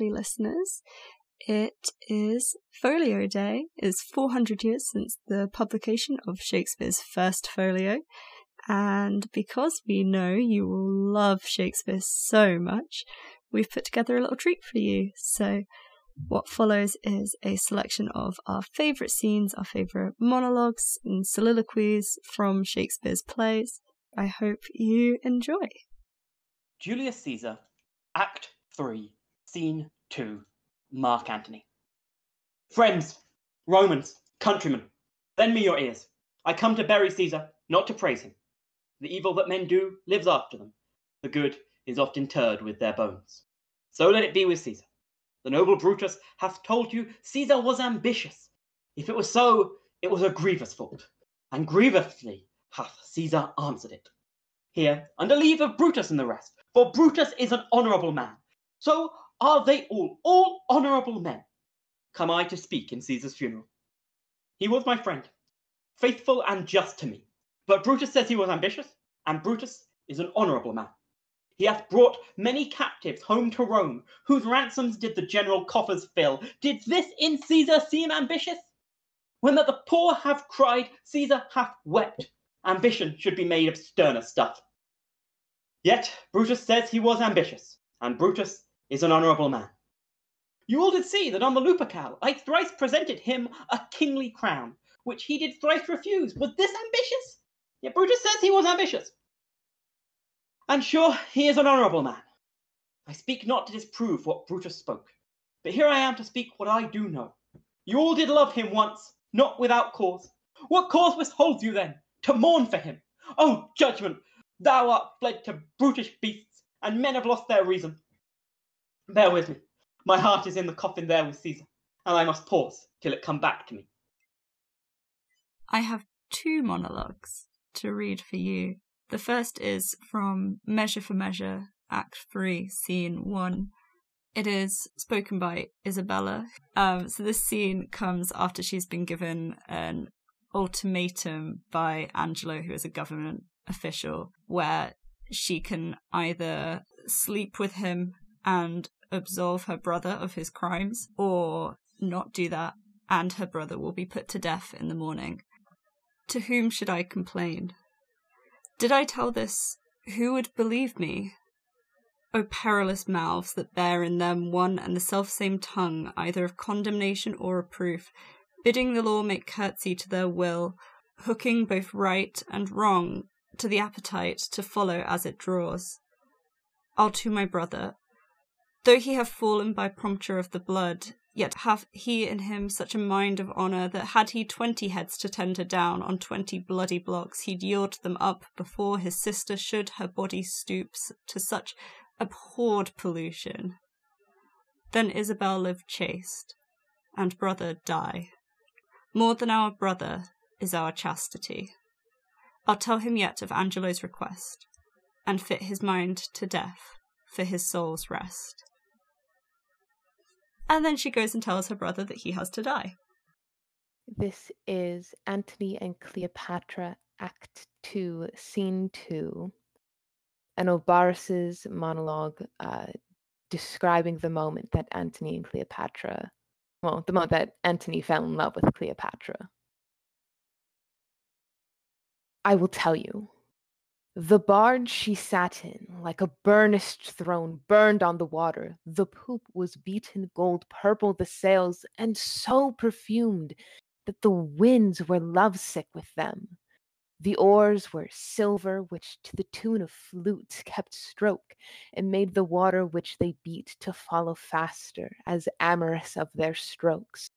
lovely listeners. It is Folio Day. It's 400 years since the publication of Shakespeare's first folio. And because we know you will love Shakespeare so much, we've put together a little treat for you. So, what follows is a selection of our favourite scenes, our favourite monologues and soliloquies from Shakespeare's plays. I hope you enjoy. Julius Caesar, Act 3, Scene 2, Mark Antony. Friends, Romans, countrymen, lend me your ears. I come to bury Caesar, not to praise him. The evil that men do lives after them. The good is oft interred with their bones. So let it be with Caesar. The noble Brutus hath told you Caesar was ambitious. If it was so, it was a grievous fault, and grievously hath Caesar answered it. Here, under leave of Brutus and the rest, for Brutus is an honourable man. So are they all, all honourable men. Come I to speak in Caesar's funeral. He was my friend, faithful and just to me. But Brutus says he was ambitious, and Brutus is an honourable man. He hath brought many captives home to Rome, whose ransoms did the general coffers fill. Did this in Caesar seem ambitious? When that the poor have cried, Caesar hath wept. Ambition should be made of sterner stuff. Yet Brutus says he was ambitious, and Brutus is an honourable man. You all did see that on the Lupercal I thrice presented him a kingly crown, which he did thrice refuse. Was this ambitious? Yet Brutus says he was ambitious. And sure, he is an honourable man. I speak not to disprove what Brutus spoke, but here I am to speak what I do know. You all did love him once, not without cause. What cause withholds you then to mourn for him? Oh, judgment, thou art fled to brutish beasts, and men have lost their reason. Bear with me. My heart is in the coffin there with Caesar, and I must pause till it come back to me. I have two monologues to read for you the first is from Measure for Measure, Act 3, Scene 1. It is spoken by Isabella. Um, so this scene comes after she's been given an ultimatum by Angelo, who is a government official, where she can either sleep with him and absolve her brother of his crimes, or not do that, and her brother will be put to death in the morning. To whom should I complain? Did I tell this, who would believe me? O perilous mouths that bear in them one and the selfsame tongue, either of condemnation or reproof, bidding the law make curtsy to their will, hooking both right and wrong to the appetite to follow as it draws. I'll to my brother, though he have fallen by prompture of the blood, Yet hath he in him such a mind of honour that had he twenty heads to tender down on twenty bloody blocks, he'd yield them up before his sister should her body stoops to such abhorred pollution. Then Isabel live chaste, and brother die. More than our brother is our chastity. I'll tell him yet of Angelo's request, and fit his mind to death for his soul's rest. And then she goes and tells her brother that he has to die. This is Antony and Cleopatra, Act 2, Scene 2. and Enobarbus's monologue uh, describing the moment that Antony and Cleopatra, well, the moment that Antony fell in love with Cleopatra. I will tell you, the barge she sat in, like a burnished throne, burned on the water. The poop was beaten gold purple, the sails, and so perfumed that the winds were lovesick with them. The oars were silver, which to the tune of flutes kept stroke, and made the water which they beat to follow faster, as amorous of their strokes.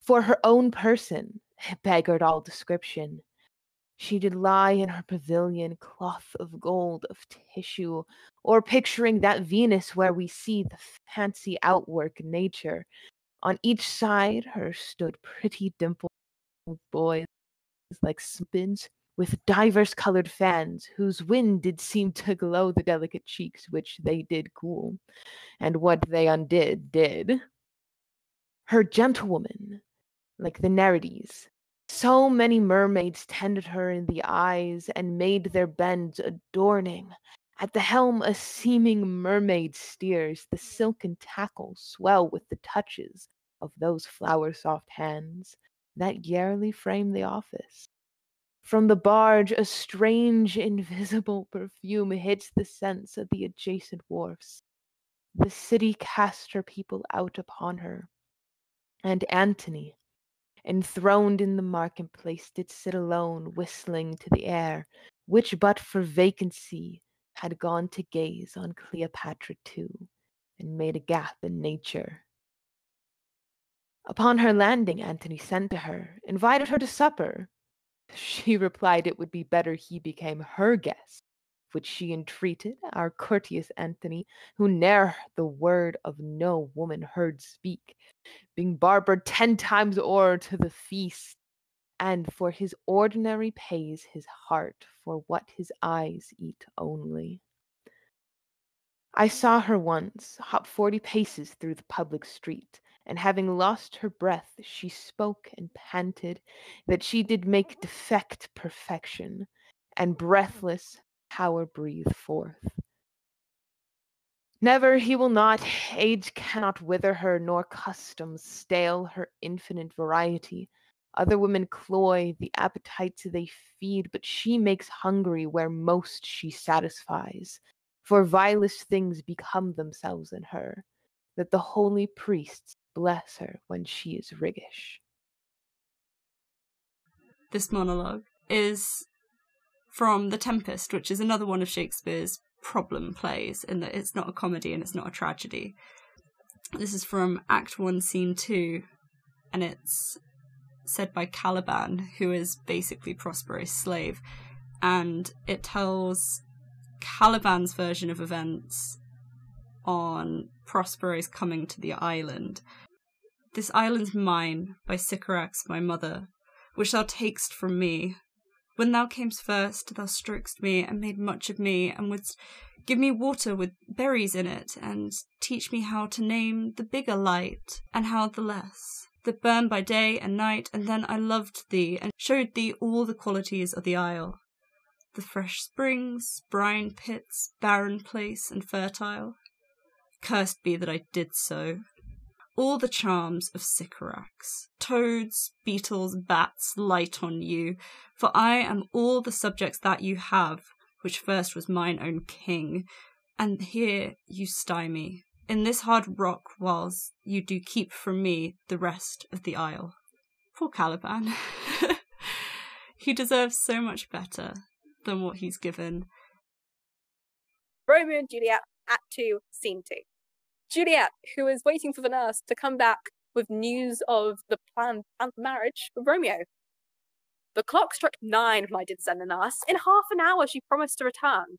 For her own person, beggared all description, she did lie in her pavilion, cloth of gold, of tissue, or picturing that Venus where we see the fancy outwork nature. On each side her stood pretty dimpled boys like spins with divers colored fans, whose wind did seem to glow the delicate cheeks which they did cool, and what they undid did. Her gentlewoman, like the Nereides, so many mermaids tended her in the eyes and made their bends adorning, At the helm, a seeming mermaid steers, the silken tackle swell with the touches of those flower soft hands that yearly frame the office. From the barge, a strange, invisible perfume hits the scents of the adjacent wharfs. The city cast her people out upon her, and Antony, enthroned in the marketplace, did sit alone, whistling to the air, which but for vacancy had gone to gaze on Cleopatra too, and made a gap in nature. Upon her landing, Antony sent to her, invited her to supper. She replied it would be better he became her guest, which she entreated our courteous Antony, who ne'er the word of no woman heard speak, being barbered ten times o'er to the feast, and for his ordinary pays his heart for what his eyes eat only. I saw her once hop forty paces through the public street, and having lost her breath, she spoke and panted that she did make defect perfection, and breathless power breathe forth. Never he will not, age cannot wither her, nor customs stale her infinite variety. Other women cloy the appetites they feed, but she makes hungry where most she satisfies. For vilest things become themselves in her, that the holy priests bless her when she is riggish. This monologue is from The Tempest, which is another one of Shakespeare's problem plays, in that it's not a comedy and it's not a tragedy. This is from Act 1, Scene 2, and it's said by Caliban, who is basically Prospero's slave. And it tells Caliban's version of events on Prospero's coming to the island. This island's mine, by Sycorax my mother, which thou takest from me. When thou camest first, thou strokest me, and made much of me, and wouldst give me water with berries in it, and teach me how to name the bigger light, and how the less, that burn by day and night, and then I loved thee, and showed thee all the qualities of the isle. The fresh springs, brine pits, barren place, and fertile. Cursed be that I did so all the charms of Sycorax. Toads, beetles, bats light on you, for I am all the subjects that you have, which first was mine own king. And here you stymie, in this hard rock, whiles you do keep from me the rest of the isle. Poor Caliban. he deserves so much better than what he's given. Romeo and Juliet, Act 2, Scene 2. Juliet, who is waiting for the nurse to come back with news of the planned, marriage with Romeo. The clock struck nine when I did send the nurse. In half an hour, she promised to return.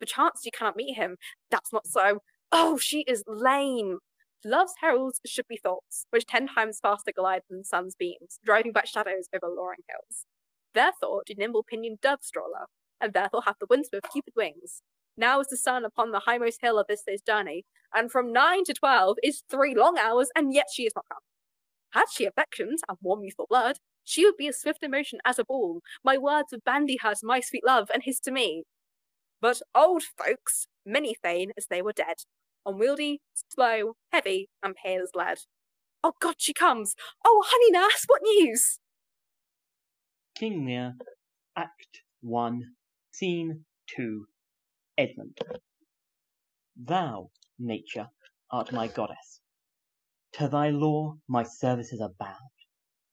Perchance you cannot meet him. That's not so. Oh, she is lame. Love's heralds should be thoughts, which ten times faster glide than the sun's beams, driving back shadows over luring hills. Therefore do nimble pinioned doves stroller, and therefore hath the windswift cupid wings. Now is the sun upon the highmost hill of this day's journey, and from nine to twelve is three long hours, and yet she is not come. Had she affections and warm youthful blood, she would be as swift in motion as a ball. My words would bandy to my sweet love, and his to me. But old folks, many fain as they were dead, unwieldy, slow, heavy, and pale as lead. Oh God, she comes! Oh, honey nurse, what news? King Lear, Act 1, Scene 2, Edmund. Thou, Nature, art my goddess. To thy law my services are bound.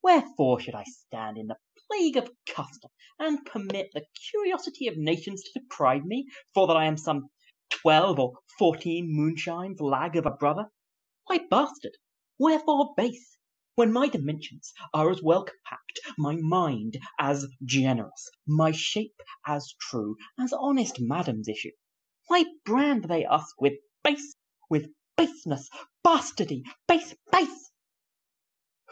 Wherefore should I stand in the plague of custom, and permit the curiosity of nations to deprive me, for that I am some twelve or fourteen moonshines lag of a brother? Why, bastard, wherefore base, when my dimensions are as well compact, my mind as generous, my shape as true, as honest madam's issue? Why brand they us with base, with baseness, bastardy, base, base?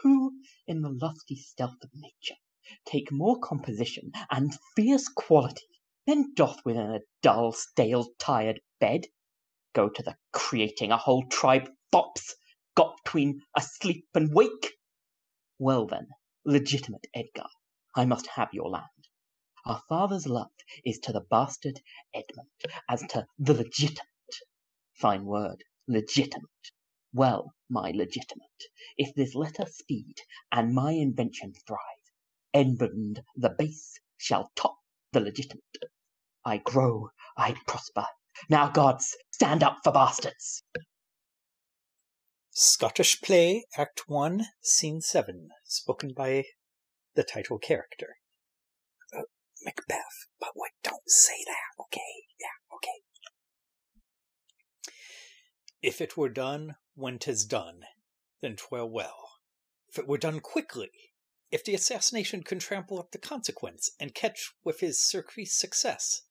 Who, in the lusty stealth of nature, take more composition and fierce quality than doth within a dull, stale, tired bed, go to the creating a whole tribe fops, got between asleep and wake? Well then, legitimate Edgar, I must have your land. Our father's love is to the bastard Edmund as to the legitimate. Fine word, legitimate. Well, my legitimate, if this letter speed and my invention thrive, Edmund the base shall top the legitimate. I grow, I prosper. Now, gods, stand up for bastards. Scottish Play, Act 1, Scene 7, spoken by the title character. Uh, Macbeth, but wait, don't say that, okay? Yeah, okay. If it were done when 'tis done, then 'twere well. If it were done quickly, if the assassination can trample up the consequence and catch with his surcease success,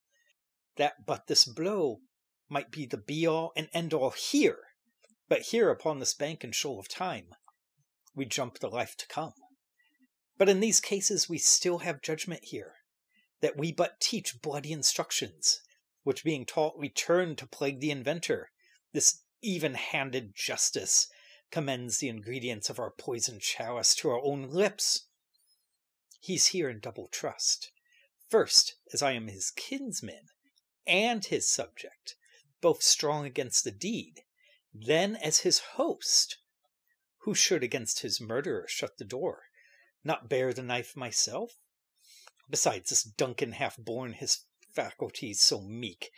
that but this blow might be the be all and end all here, but here upon this bank and shoal of time, we jump the life to come. But in these cases we still have judgment here, that we but teach bloody instructions, which being taught return to plague the inventor. This even handed justice commends the ingredients of our poisoned chalice to our own lips. He's here in double trust. First, as I am his kinsman and his subject, both strong against the deed, then as his host, who should against his murderer shut the door, not bear the knife myself? Besides, this Duncan hath borne his faculties so meek,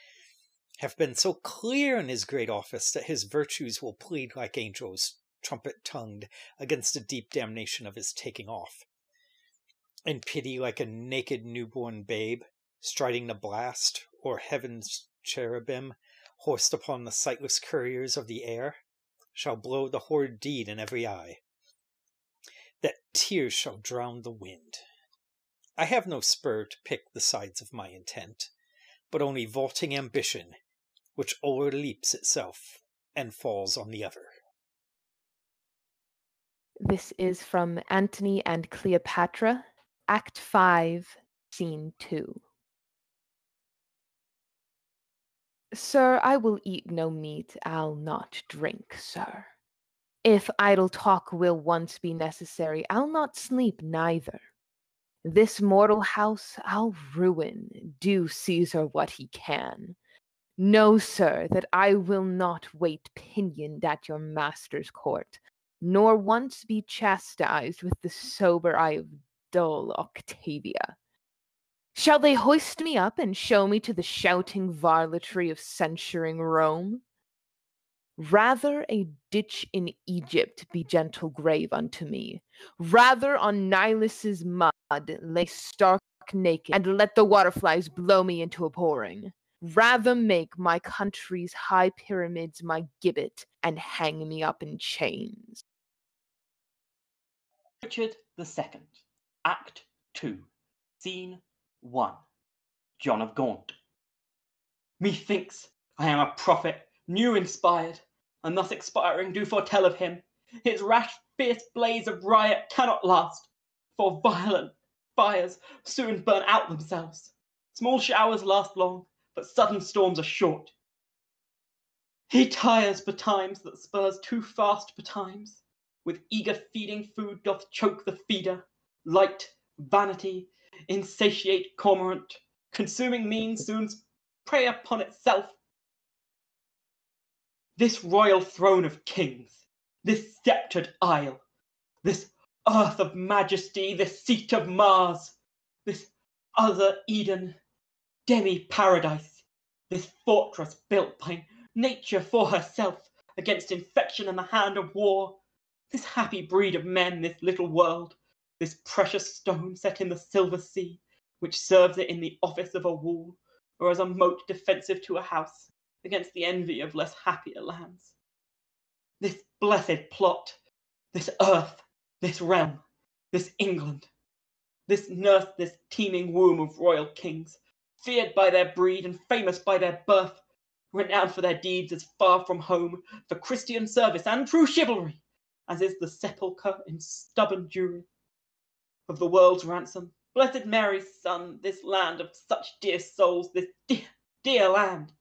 have been so clear in his great office that his virtues will plead like angels, trumpet tongued, against the deep damnation of his taking off. In pity like a naked newborn babe, striding the blast, or heaven's cherubim, horsed upon the sightless couriers of the air, shall blow the horrid deed in every eye, that tears shall drown the wind. I have no spur to pick the sides of my intent, but only vaulting ambition which o'erleaps itself and falls on the other. This is from Antony and Cleopatra, Act 5, Scene 2. Sir, I will eat no meat, I'll not drink, sir. If idle talk will once be necessary, I'll not sleep neither. This mortal house I'll ruin, do Caesar what he can. Know, sir, that I will not wait pinioned at your master's court, nor once be chastised with the sober eye of dull Octavia. Shall they hoist me up and show me to the shouting varletry of censuring Rome? Rather a ditch in Egypt be gentle grave unto me. Rather on Nilus's mud lay stark naked, and let the waterflies blow me into a pouring rather make my country's high pyramids my gibbet and hang me up in chains. Richard II, Act 2, Scene 1. John of Gaunt. Methinks I am a prophet, new inspired, and thus expiring do foretell of him. His rash, fierce blaze of riot cannot last, for violent fires soon burn out themselves. Small showers last long, but sudden storms are short. He tires betimes that spurs too fast betimes. With eager feeding food doth choke the feeder. Light, vanity, insatiate cormorant, consuming mean soon prey upon itself. This royal throne of kings, this sceptred isle, this earth of majesty, this seat of Mars, this other Eden, demi paradise, this fortress built by nature for herself against infection and the hand of war, this happy breed of men, this little world, this precious stone set in the silver sea, which serves it in the office of a wall, or as a moat defensive to a house against the envy of less happier lands. This blessed plot, this earth, this realm, this England, this nurse, this teeming womb of royal kings, feared by their breed and famous by their birth, renowned for their deeds as far from home, for Christian service and true chivalry, as is the sepulchre in stubborn Jewry of the world's ransom. Blessed Mary's Son, this land of such dear souls, this dear, dear land,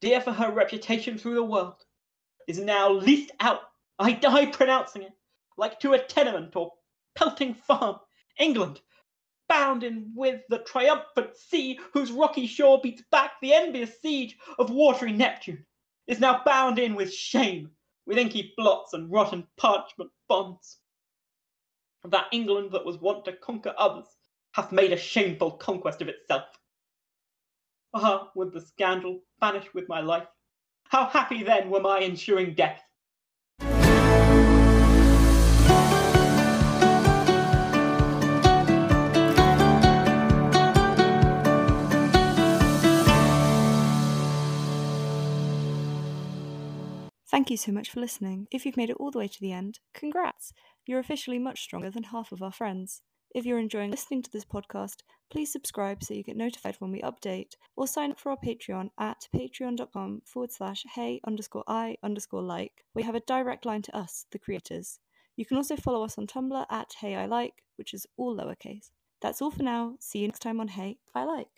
dear for her reputation through the world, is now leased out. I die pronouncing it, like to a tenement or pelting farm. England, bound in with the triumphant sea, whose rocky shore beats back the envious siege of watery Neptune, is now bound in with shame, with inky blots and rotten parchment bonds. That England that was wont to conquer others hath made a shameful conquest of itself. Ah, would the scandal vanish with my life? How happy then were my ensuing death! Thank you so much for listening. If you've made it all the way to the end, congrats! You're officially much stronger than half of our friends. If you're enjoying listening to this podcast, please subscribe so you get notified when we update, or sign up for our Patreon at patreon.com forward slash hey underscore i underscore like, where you have a direct line to us, the creators. You can also follow us on Tumblr at hey I like, which is all lowercase. That's all for now. See you next time on Hey I Like.